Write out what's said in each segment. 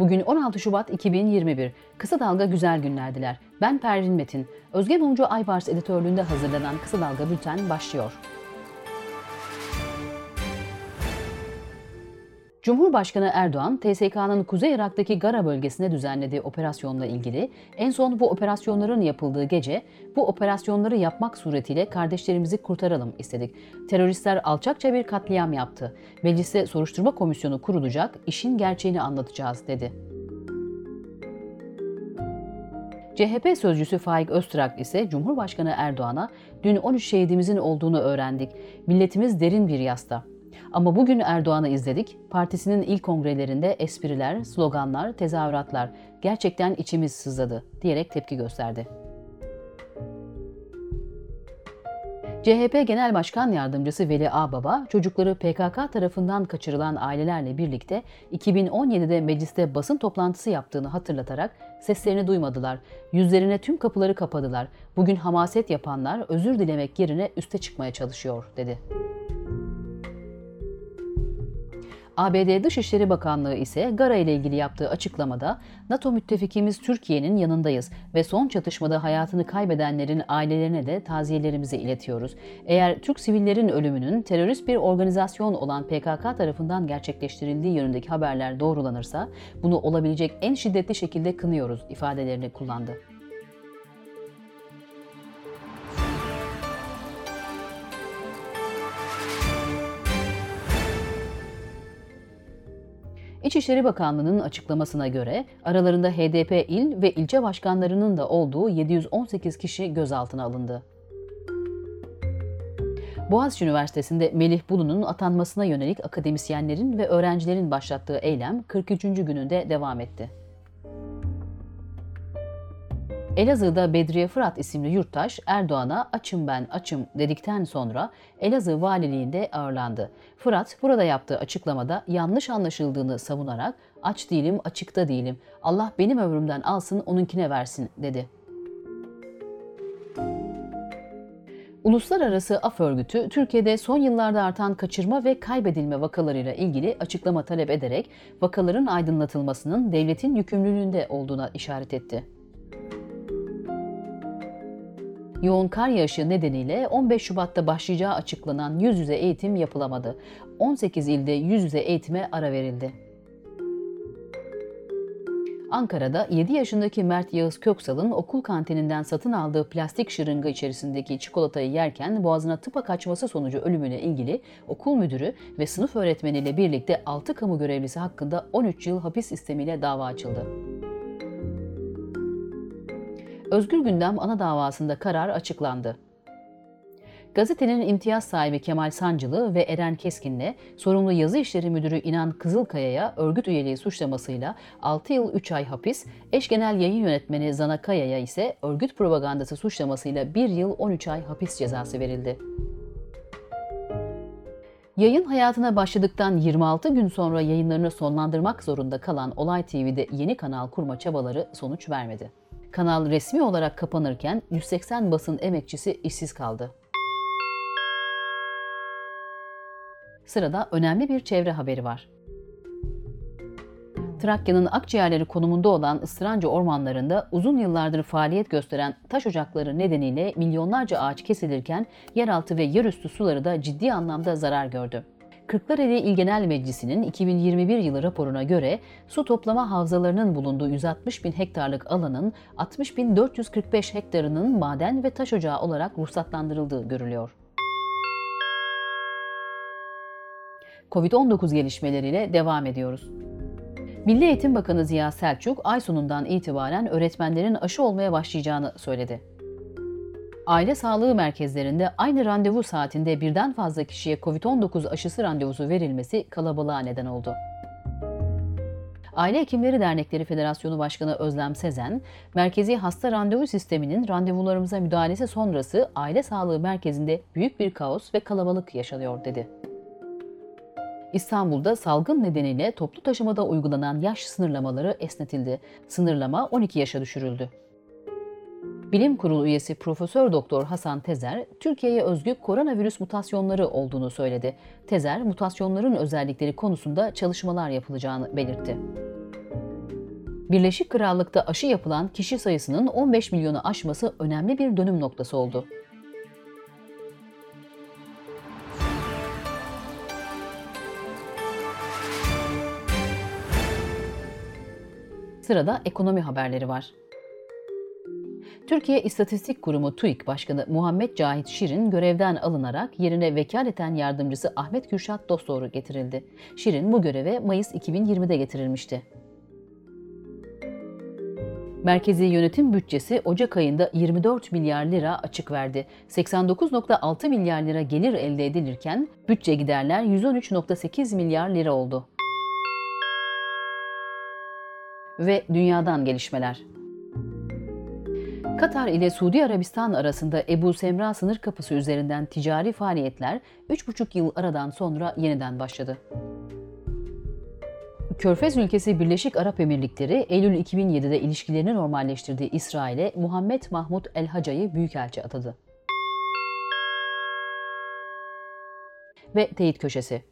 Bugün 16 Şubat 2021. Kısa Dalga güzel günlerdiler. Ben Pervin Metin. Özge Mumcu Aybars editörlüğünde hazırlanan Kısa Dalga Bülten başlıyor. Cumhurbaşkanı Erdoğan, TSK'nın Kuzey Irak'taki Gara bölgesine düzenlediği operasyonla ilgili en son bu operasyonların yapıldığı gece bu operasyonları yapmak suretiyle kardeşlerimizi kurtaralım istedik. Teröristler alçakça bir katliam yaptı. Mecliste soruşturma komisyonu kurulacak, işin gerçeğini anlatacağız dedi. CHP sözcüsü Faik Öztrak ise Cumhurbaşkanı Erdoğan'a dün 13 şehidimizin olduğunu öğrendik. Milletimiz derin bir yasta. Ama bugün Erdoğan'ı izledik. Partisinin ilk kongrelerinde espriler, sloganlar, tezahüratlar gerçekten içimiz sızladı diyerek tepki gösterdi. CHP Genel Başkan Yardımcısı Veli Ağbaba, çocukları PKK tarafından kaçırılan ailelerle birlikte 2017'de mecliste basın toplantısı yaptığını hatırlatarak seslerini duymadılar. Yüzlerine tüm kapıları kapadılar. Bugün hamaset yapanlar özür dilemek yerine üste çıkmaya çalışıyor, dedi. ABD Dışişleri Bakanlığı ise Gara ile ilgili yaptığı açıklamada NATO müttefikimiz Türkiye'nin yanındayız ve son çatışmada hayatını kaybedenlerin ailelerine de taziyelerimizi iletiyoruz. Eğer Türk sivillerin ölümünün terörist bir organizasyon olan PKK tarafından gerçekleştirildiği yönündeki haberler doğrulanırsa bunu olabilecek en şiddetli şekilde kınıyoruz ifadelerini kullandı. İçişleri Bakanlığı'nın açıklamasına göre aralarında HDP il ve ilçe başkanlarının da olduğu 718 kişi gözaltına alındı. Boğaziçi Üniversitesi'nde Melih Bulu'nun atanmasına yönelik akademisyenlerin ve öğrencilerin başlattığı eylem 43. gününde devam etti. Elazığ'da Bedriye Fırat isimli yurttaş Erdoğan'a açım ben açım dedikten sonra Elazığ valiliğinde ağırlandı. Fırat burada yaptığı açıklamada yanlış anlaşıldığını savunarak aç değilim açıkta değilim Allah benim ömrümden alsın onunkine versin dedi. Uluslararası Af Örgütü, Türkiye'de son yıllarda artan kaçırma ve kaybedilme vakalarıyla ilgili açıklama talep ederek vakaların aydınlatılmasının devletin yükümlülüğünde olduğuna işaret etti. Yoğun kar yağışı nedeniyle 15 Şubat'ta başlayacağı açıklanan yüz yüze eğitim yapılamadı. 18 ilde yüz yüze eğitime ara verildi. Ankara'da 7 yaşındaki Mert Yağız Köksal'ın okul kantininden satın aldığı plastik şırınga içerisindeki çikolatayı yerken boğazına tıpa kaçması sonucu ölümüne ilgili okul müdürü ve sınıf öğretmeniyle birlikte 6 kamu görevlisi hakkında 13 yıl hapis istemiyle dava açıldı. Özgür Gündem ana davasında karar açıklandı. Gazetenin imtiyaz sahibi Kemal Sancılı ve Eren Keskin'le sorumlu yazı işleri müdürü İnan Kızılkaya'ya örgüt üyeliği suçlamasıyla 6 yıl 3 ay hapis, eş genel yayın yönetmeni Zana Kaya'ya ise örgüt propagandası suçlamasıyla 1 yıl 13 ay hapis cezası verildi. Yayın hayatına başladıktan 26 gün sonra yayınlarını sonlandırmak zorunda kalan Olay TV'de yeni kanal kurma çabaları sonuç vermedi. Kanal resmi olarak kapanırken 180 basın emekçisi işsiz kaldı. Sırada önemli bir çevre haberi var. Trakya'nın akciğerleri konumunda olan Istırancı ormanlarında uzun yıllardır faaliyet gösteren taş ocakları nedeniyle milyonlarca ağaç kesilirken yeraltı ve yerüstü suları da ciddi anlamda zarar gördü. Kırklareli İl Genel Meclisi'nin 2021 yılı raporuna göre su toplama havzalarının bulunduğu 160 bin hektarlık alanın 60.445 hektarının maden ve taş ocağı olarak ruhsatlandırıldığı görülüyor. Covid-19 gelişmeleriyle devam ediyoruz. Milli Eğitim Bakanı Ziya Selçuk, ay sonundan itibaren öğretmenlerin aşı olmaya başlayacağını söyledi aile sağlığı merkezlerinde aynı randevu saatinde birden fazla kişiye COVID-19 aşısı randevusu verilmesi kalabalığa neden oldu. Aile Hekimleri Dernekleri Federasyonu Başkanı Özlem Sezen, merkezi hasta randevu sisteminin randevularımıza müdahalesi sonrası aile sağlığı merkezinde büyük bir kaos ve kalabalık yaşanıyor dedi. İstanbul'da salgın nedeniyle toplu taşımada uygulanan yaş sınırlamaları esnetildi. Sınırlama 12 yaşa düşürüldü. Bilim Kurulu üyesi Profesör Doktor Hasan Tezer, Türkiye'ye özgü koronavirüs mutasyonları olduğunu söyledi. Tezer, mutasyonların özellikleri konusunda çalışmalar yapılacağını belirtti. Birleşik Krallık'ta aşı yapılan kişi sayısının 15 milyonu aşması önemli bir dönüm noktası oldu. Sırada ekonomi haberleri var. Türkiye İstatistik Kurumu TÜİK Başkanı Muhammed Cahit Şirin görevden alınarak yerine vekaleten yardımcısı Ahmet Kürşat Dostoğru getirildi. Şirin bu göreve Mayıs 2020'de getirilmişti. Merkezi yönetim bütçesi Ocak ayında 24 milyar lira açık verdi. 89.6 milyar lira gelir elde edilirken bütçe giderler 113.8 milyar lira oldu. Ve dünyadan gelişmeler. Katar ile Suudi Arabistan arasında Ebu Semra sınır kapısı üzerinden ticari faaliyetler 3,5 yıl aradan sonra yeniden başladı. Körfez ülkesi Birleşik Arap Emirlikleri, Eylül 2007'de ilişkilerini normalleştirdiği İsrail'e Muhammed Mahmud El-Haca'yı büyükelçi atadı. Ve teyit köşesi.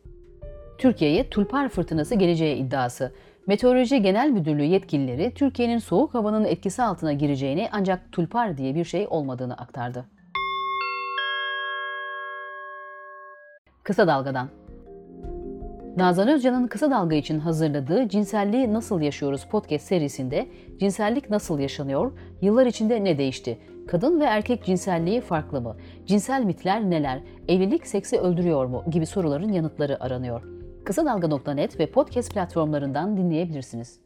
Türkiye'ye tulpar fırtınası geleceği iddiası. Meteoroloji Genel Müdürlüğü yetkilileri Türkiye'nin soğuk havanın etkisi altına gireceğini ancak tulpar diye bir şey olmadığını aktardı. Kısa Dalga'dan Nazan Özcan'ın Kısa Dalga için hazırladığı Cinselliği Nasıl Yaşıyoruz podcast serisinde cinsellik nasıl yaşanıyor, yıllar içinde ne değişti, kadın ve erkek cinselliği farklı mı, cinsel mitler neler, evlilik seksi öldürüyor mu gibi soruların yanıtları aranıyor. Kısa Dalga.net ve podcast platformlarından dinleyebilirsiniz.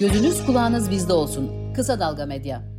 Gözünüz kulağınız bizde olsun. Kısa Dalga Medya.